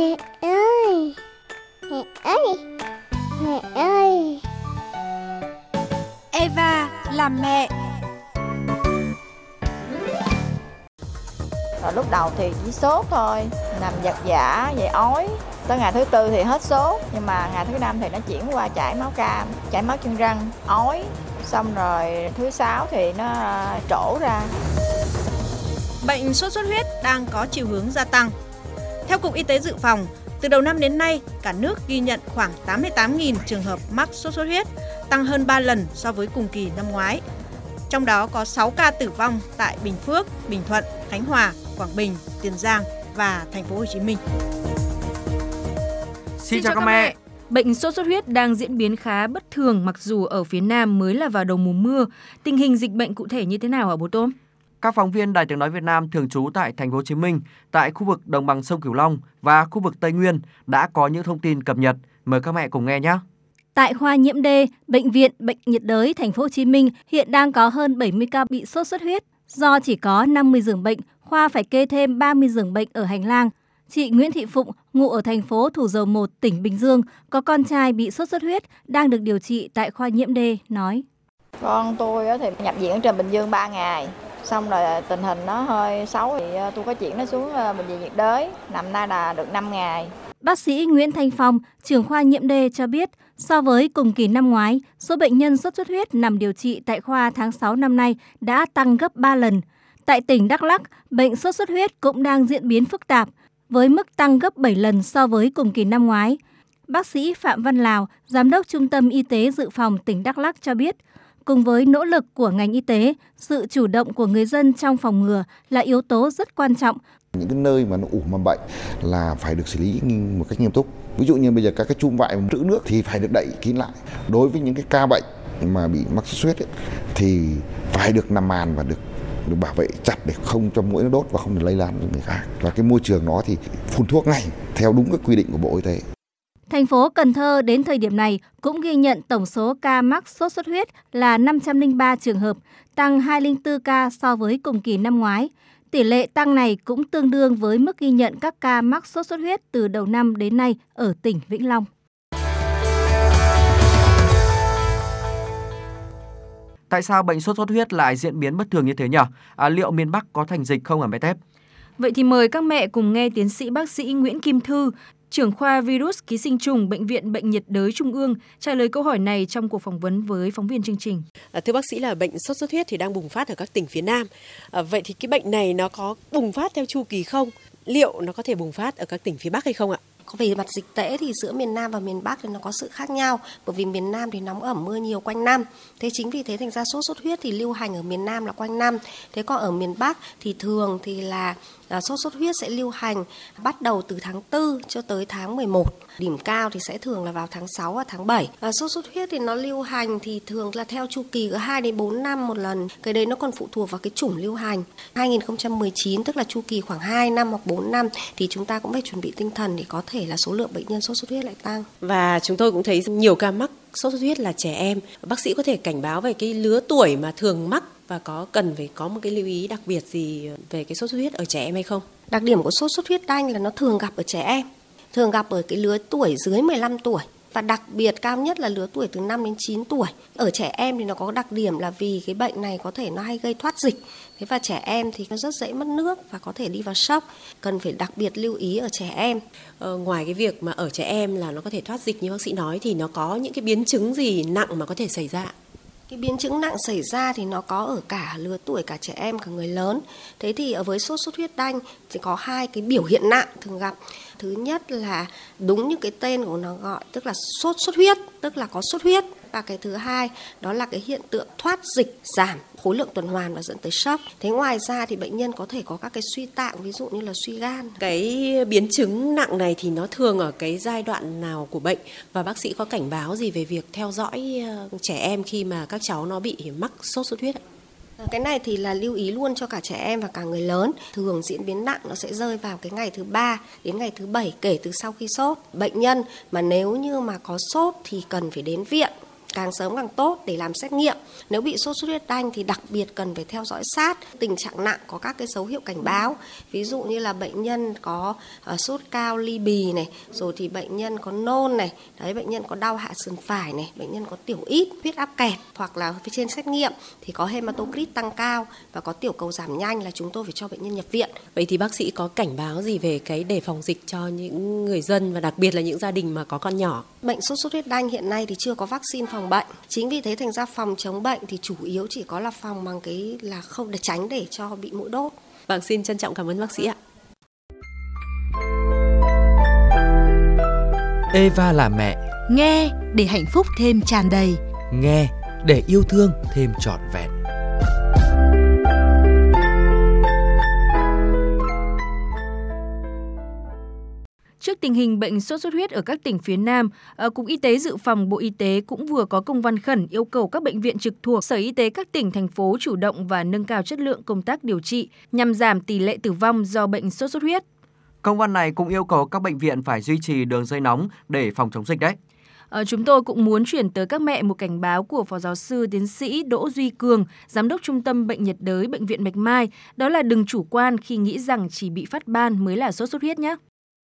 Mẹ ơi Mẹ ơi Mẹ ơi. Eva làm mẹ. Rồi lúc đầu thì chỉ sốt thôi Nằm giật giả, vậy ói. Tới ngày thứ tư thì hết sốt Nhưng mà ngày thứ năm thì nó chuyển qua chảy máu cam Chảy máu chân răng, ói. Xong rồi thứ sáu thì nó à, trổ ra. Bệnh sốt xuất huyết đang có chiều hướng gia tăng. Theo Cục Y tế Dự phòng, từ đầu năm đến nay, cả nước ghi nhận khoảng 88.000 trường hợp mắc sốt xuất huyết, tăng hơn 3 lần so với cùng kỳ năm ngoái. Trong đó có 6 ca tử vong tại Bình Phước, Bình Thuận, Khánh Hòa, Quảng Bình, Tiền Giang và thành phố Hồ Chí Minh. Xin chào các mẹ. Bệnh sốt xuất huyết đang diễn biến khá bất thường mặc dù ở phía Nam mới là vào đầu mùa mưa. Tình hình dịch bệnh cụ thể như thế nào hả bố Tôm? Các phóng viên Đài Tiếng nói Việt Nam thường trú tại thành phố Hồ Chí Minh, tại khu vực đồng bằng sông Cửu Long và khu vực Tây Nguyên đã có những thông tin cập nhật. Mời các mẹ cùng nghe nhé. Tại khoa nhiễm D, bệnh viện Bệnh nhiệt đới thành phố Hồ Chí Minh hiện đang có hơn 70 ca bị sốt xuất huyết. Do chỉ có 50 giường bệnh, khoa phải kê thêm 30 giường bệnh ở hành lang. Chị Nguyễn Thị Phụng, ngụ ở thành phố Thủ Dầu Một, tỉnh Bình Dương, có con trai bị sốt xuất huyết đang được điều trị tại khoa nhiễm D, nói. Con tôi á thì nhập viện ở trên Bình Dương 3 ngày Xong rồi à, tình hình nó hơi xấu thì à, tôi có chuyển nó xuống à, bệnh viện nhiệt đới Nằm nay là được 5 ngày Bác sĩ Nguyễn Thanh Phong, trưởng khoa nhiễm D cho biết, so với cùng kỳ năm ngoái, số bệnh nhân sốt xuất huyết nằm điều trị tại khoa tháng 6 năm nay đã tăng gấp 3 lần. Tại tỉnh Đắk Lắk, bệnh sốt xuất huyết cũng đang diễn biến phức tạp, với mức tăng gấp 7 lần so với cùng kỳ năm ngoái. Bác sĩ Phạm Văn Lào, Giám đốc Trung tâm Y tế Dự phòng tỉnh Đắk Lắk cho biết, cùng với nỗ lực của ngành y tế, sự chủ động của người dân trong phòng ngừa là yếu tố rất quan trọng. Những cái nơi mà nó ủ mầm bệnh là phải được xử lý một cách nghiêm túc. Ví dụ như bây giờ các cái chum vại trữ nước thì phải được đậy kín lại. Đối với những cái ca bệnh mà bị mắc sốt xuất huyết ấy, thì phải được nằm màn và được được bảo vệ chặt để không cho mũi nó đốt và không được lây lan cho người khác. Và cái môi trường đó thì phun thuốc ngay theo đúng cái quy định của bộ y tế. Thành phố Cần Thơ đến thời điểm này cũng ghi nhận tổng số ca mắc sốt xuất huyết là 503 trường hợp, tăng 204 ca so với cùng kỳ năm ngoái. Tỷ lệ tăng này cũng tương đương với mức ghi nhận các ca mắc sốt xuất huyết từ đầu năm đến nay ở tỉnh Vĩnh Long. Tại sao bệnh sốt xuất huyết lại diễn biến bất thường như thế nhỉ? À, liệu miền Bắc có thành dịch không ở Mét Tép? Vậy thì mời các mẹ cùng nghe tiến sĩ bác sĩ Nguyễn Kim Thư, trưởng khoa virus ký sinh trùng Bệnh viện Bệnh nhiệt đới Trung ương trả lời câu hỏi này trong cuộc phỏng vấn với phóng viên chương trình. À, thưa bác sĩ là bệnh sốt xuất huyết thì đang bùng phát ở các tỉnh phía Nam. À, vậy thì cái bệnh này nó có bùng phát theo chu kỳ không? Liệu nó có thể bùng phát ở các tỉnh phía Bắc hay không ạ? Có về mặt dịch tễ thì giữa miền Nam và miền Bắc thì nó có sự khác nhau bởi vì miền Nam thì nóng ẩm mưa nhiều quanh năm. Thế chính vì thế thành ra sốt xuất huyết thì lưu hành ở miền Nam là quanh năm. Thế còn ở miền Bắc thì thường thì là à, sốt xuất huyết sẽ lưu hành bắt đầu từ tháng 4 cho tới tháng 11. Điểm cao thì sẽ thường là vào tháng 6 và tháng 7. Và sốt xuất huyết thì nó lưu hành thì thường là theo chu kỳ ở 2 đến 4 năm một lần. Cái đấy nó còn phụ thuộc vào cái chủng lưu hành. 2019 tức là chu kỳ khoảng 2 năm hoặc 4 năm thì chúng ta cũng phải chuẩn bị tinh thần để có thể là số lượng bệnh nhân sốt xuất huyết lại tăng. Và chúng tôi cũng thấy nhiều ca mắc sốt xuất huyết là trẻ em. Bác sĩ có thể cảnh báo về cái lứa tuổi mà thường mắc và có cần phải có một cái lưu ý đặc biệt gì về cái sốt xuất huyết ở trẻ em hay không? Đặc điểm của sốt xuất huyết đanh là nó thường gặp ở trẻ em, thường gặp ở cái lứa tuổi dưới 15 tuổi và đặc biệt cao nhất là lứa tuổi từ 5 đến 9 tuổi. Ở trẻ em thì nó có đặc điểm là vì cái bệnh này có thể nó hay gây thoát dịch. Thế và trẻ em thì nó rất dễ mất nước và có thể đi vào sốc. Cần phải đặc biệt lưu ý ở trẻ em. Ờ, ngoài cái việc mà ở trẻ em là nó có thể thoát dịch như bác sĩ nói thì nó có những cái biến chứng gì nặng mà có thể xảy ra? Cái biến chứng nặng xảy ra thì nó có ở cả lứa tuổi cả trẻ em cả người lớn. Thế thì ở với sốt xuất huyết đanh thì có hai cái biểu hiện nặng thường gặp. Thứ nhất là đúng như cái tên của nó gọi tức là sốt xuất huyết, tức là có xuất huyết và cái thứ hai đó là cái hiện tượng thoát dịch giảm khối lượng tuần hoàn và dẫn tới sốc. Thế ngoài ra thì bệnh nhân có thể có các cái suy tạng ví dụ như là suy gan. Cái biến chứng nặng này thì nó thường ở cái giai đoạn nào của bệnh và bác sĩ có cảnh báo gì về việc theo dõi ờ, trẻ em khi mà các cháu nó bị mắc sốt xuất huyết ạ? Cái này thì là lưu ý luôn cho cả trẻ em và cả người lớn. Thường diễn biến nặng nó sẽ rơi vào cái ngày thứ ba đến ngày thứ bảy kể từ sau khi sốt. Bệnh nhân mà nếu như mà có sốt thì cần phải đến viện càng sớm càng tốt để làm xét nghiệm. Nếu bị sốt xuất huyết đanh thì đặc biệt cần phải theo dõi sát tình trạng nặng có các cái dấu hiệu cảnh báo. Ví dụ như là bệnh nhân có uh, sốt cao ly bì này, rồi thì bệnh nhân có nôn này, đấy bệnh nhân có đau hạ sườn phải này, bệnh nhân có tiểu ít, huyết áp kẹt hoặc là trên xét nghiệm thì có hematocrit tăng cao và có tiểu cầu giảm nhanh là chúng tôi phải cho bệnh nhân nhập viện. Vậy thì bác sĩ có cảnh báo gì về cái đề phòng dịch cho những người dân và đặc biệt là những gia đình mà có con nhỏ? Bệnh sốt xuất huyết đanh hiện nay thì chưa có vaccine phòng bệnh. Chính vì thế thành ra phòng chống bệnh thì chủ yếu chỉ có là phòng bằng cái là không để tránh để cho bị mũi đốt. Vâng, xin trân trọng cảm ơn bác sĩ ạ. Eva là mẹ. Nghe để hạnh phúc thêm tràn đầy. Nghe để yêu thương thêm trọn vẹn. Trước tình hình bệnh sốt xuất huyết ở các tỉnh phía Nam, ờ, Cục Y tế Dự phòng Bộ Y tế cũng vừa có công văn khẩn yêu cầu các bệnh viện trực thuộc Sở Y tế các tỉnh, thành phố chủ động và nâng cao chất lượng công tác điều trị nhằm giảm tỷ lệ tử vong do bệnh sốt xuất huyết. Công văn này cũng yêu cầu các bệnh viện phải duy trì đường dây nóng để phòng chống dịch đấy. À, chúng tôi cũng muốn chuyển tới các mẹ một cảnh báo của Phó Giáo sư Tiến sĩ Đỗ Duy Cường, Giám đốc Trung tâm Bệnh nhiệt đới Bệnh viện Bạch Mai, đó là đừng chủ quan khi nghĩ rằng chỉ bị phát ban mới là sốt xuất huyết nhé.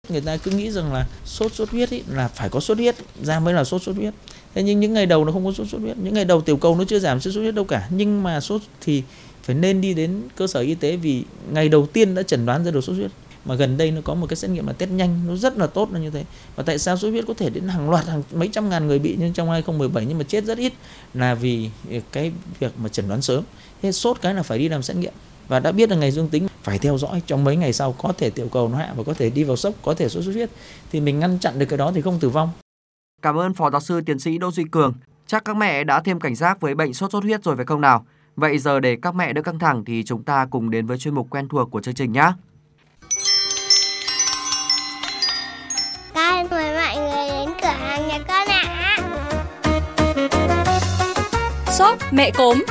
Người ta cứ nghĩ rằng là sốt xuất huyết ý, là phải có xuất huyết ra mới là sốt xuất huyết. Thế nhưng những ngày đầu nó không có sốt xuất huyết, những ngày đầu tiểu cầu nó chưa giảm sốt xuất huyết đâu cả. Nhưng mà sốt thì phải nên đi đến cơ sở y tế vì ngày đầu tiên đã chẩn đoán ra được sốt huyết. Mà gần đây nó có một cái xét nghiệm là test nhanh nó rất là tốt là như thế. Và tại sao sốt huyết có thể đến hàng loạt hàng mấy trăm ngàn người bị nhưng trong 2017 nhưng mà chết rất ít? Là vì cái việc mà chẩn đoán sớm. Thế sốt cái là phải đi làm xét nghiệm và đã biết là ngày dương tính phải theo dõi trong mấy ngày sau có thể tiểu cầu nó hạ và có thể đi vào sốc có thể sốt xuất huyết thì mình ngăn chặn được cái đó thì không tử vong Cảm ơn Phó Giáo sư Tiến sĩ Đỗ Duy Cường. Chắc các mẹ đã thêm cảnh giác với bệnh sốt xuất huyết rồi phải không nào? Vậy giờ để các mẹ đỡ căng thẳng thì chúng ta cùng đến với chuyên mục quen thuộc của chương trình nhé. Con mời mọi người đến cửa hàng nhà con ạ. Shop mẹ cốm.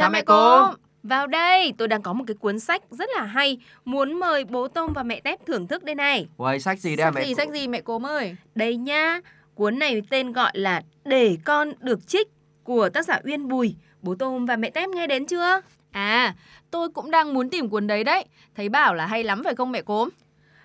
Chào mẹ cốm. Vào đây, tôi đang có một cái cuốn sách rất là hay, muốn mời bố Tôm và mẹ Tép thưởng thức đây này. Uầy, sách gì đây sách mẹ? gì, sách gì mẹ cốm ơi? Đây nha, cuốn này tên gọi là Để con được trích của tác giả Uyên Bùi. Bố Tôm và mẹ Tép nghe đến chưa? À, tôi cũng đang muốn tìm cuốn đấy đấy. Thấy bảo là hay lắm phải không mẹ cốm?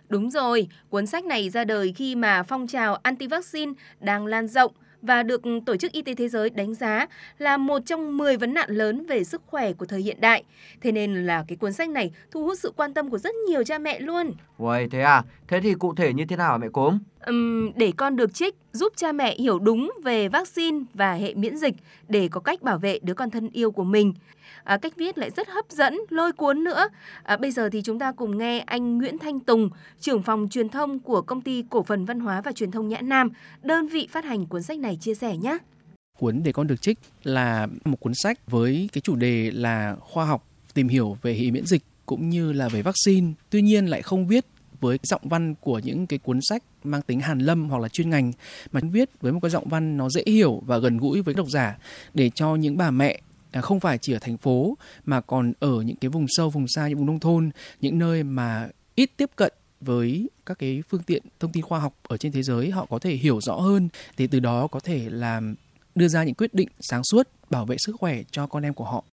Đúng rồi, cuốn sách này ra đời khi mà phong trào anti-vaccine đang lan rộng và được Tổ chức Y tế Thế giới đánh giá là một trong 10 vấn nạn lớn về sức khỏe của thời hiện đại. Thế nên là cái cuốn sách này thu hút sự quan tâm của rất nhiều cha mẹ luôn. Uầy, thế à? Thế thì cụ thể như thế nào hả mẹ cốm? Ừm, để con được trích giúp cha mẹ hiểu đúng về vaccine và hệ miễn dịch để có cách bảo vệ đứa con thân yêu của mình. À, cách viết lại rất hấp dẫn, lôi cuốn nữa. À, bây giờ thì chúng ta cùng nghe anh Nguyễn Thanh Tùng, trưởng phòng truyền thông của công ty cổ phần văn hóa và truyền thông Nhã Nam, đơn vị phát hành cuốn sách này chia sẻ nhé. Cuốn Để con được trích là một cuốn sách với cái chủ đề là khoa học tìm hiểu về hệ miễn dịch cũng như là về vaccine. Tuy nhiên lại không viết với giọng văn của những cái cuốn sách mang tính hàn lâm hoặc là chuyên ngành mà viết với một cái giọng văn nó dễ hiểu và gần gũi với độc giả để cho những bà mẹ à, không phải chỉ ở thành phố mà còn ở những cái vùng sâu, vùng xa, những vùng nông thôn, những nơi mà ít tiếp cận với các cái phương tiện thông tin khoa học ở trên thế giới, họ có thể hiểu rõ hơn. Thì từ đó có thể làm, đưa ra những quyết định sáng suốt bảo vệ sức khỏe cho con em của họ.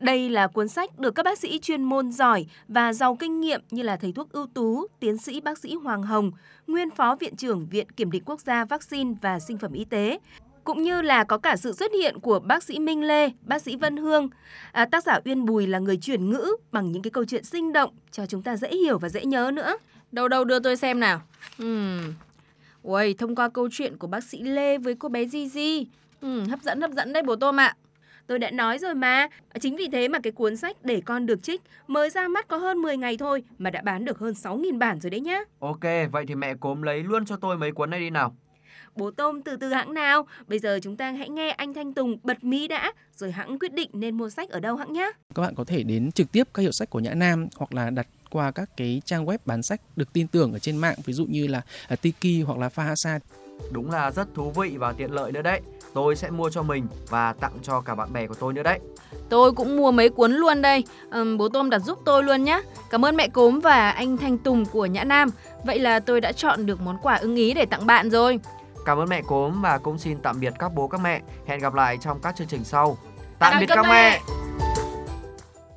Đây là cuốn sách được các bác sĩ chuyên môn giỏi và giàu kinh nghiệm như là thầy thuốc ưu tú, tiến sĩ bác sĩ Hoàng Hồng, nguyên phó viện trưởng Viện Kiểm định Quốc gia Vaccine và Sinh phẩm Y tế, cũng như là có cả sự xuất hiện của bác sĩ Minh Lê, bác sĩ Vân Hương. À, tác giả Uyên Bùi là người chuyển ngữ bằng những cái câu chuyện sinh động cho chúng ta dễ hiểu và dễ nhớ nữa. Đâu đâu đưa tôi xem nào. Ừ, Uầy, thông qua câu chuyện của bác sĩ Lê với cô bé Gigi. Ừm, hấp dẫn hấp dẫn đấy bố Tôm ạ. Tôi đã nói rồi mà, chính vì thế mà cái cuốn sách Để con được trích mới ra mắt có hơn 10 ngày thôi mà đã bán được hơn 6.000 bản rồi đấy nhá. Ok, vậy thì mẹ cốm lấy luôn cho tôi mấy cuốn này đi nào. Bố Tôm từ từ hãng nào, bây giờ chúng ta hãy nghe anh Thanh Tùng bật mí đã, rồi hãng quyết định nên mua sách ở đâu hãng nhá. các bạn có thể đến trực tiếp các hiệu sách của Nhã Nam hoặc là đặt qua các cái trang web bán sách được tin tưởng ở trên mạng ví dụ như là à, Tiki hoặc là Fahasa Đúng là rất thú vị và tiện lợi nữa đấy. Tôi sẽ mua cho mình và tặng cho cả bạn bè của tôi nữa đấy. Tôi cũng mua mấy cuốn luôn đây. Ừm, bố Tôm đặt giúp tôi luôn nhé. Cảm ơn mẹ cốm và anh Thanh Tùng của Nhã Nam. Vậy là tôi đã chọn được món quà ưng ý để tặng bạn rồi. Cảm ơn mẹ cốm và cũng xin tạm biệt các bố các mẹ. Hẹn gặp lại trong các chương trình sau. Tạm, Tạm biệt biệt các mẹ. mẹ.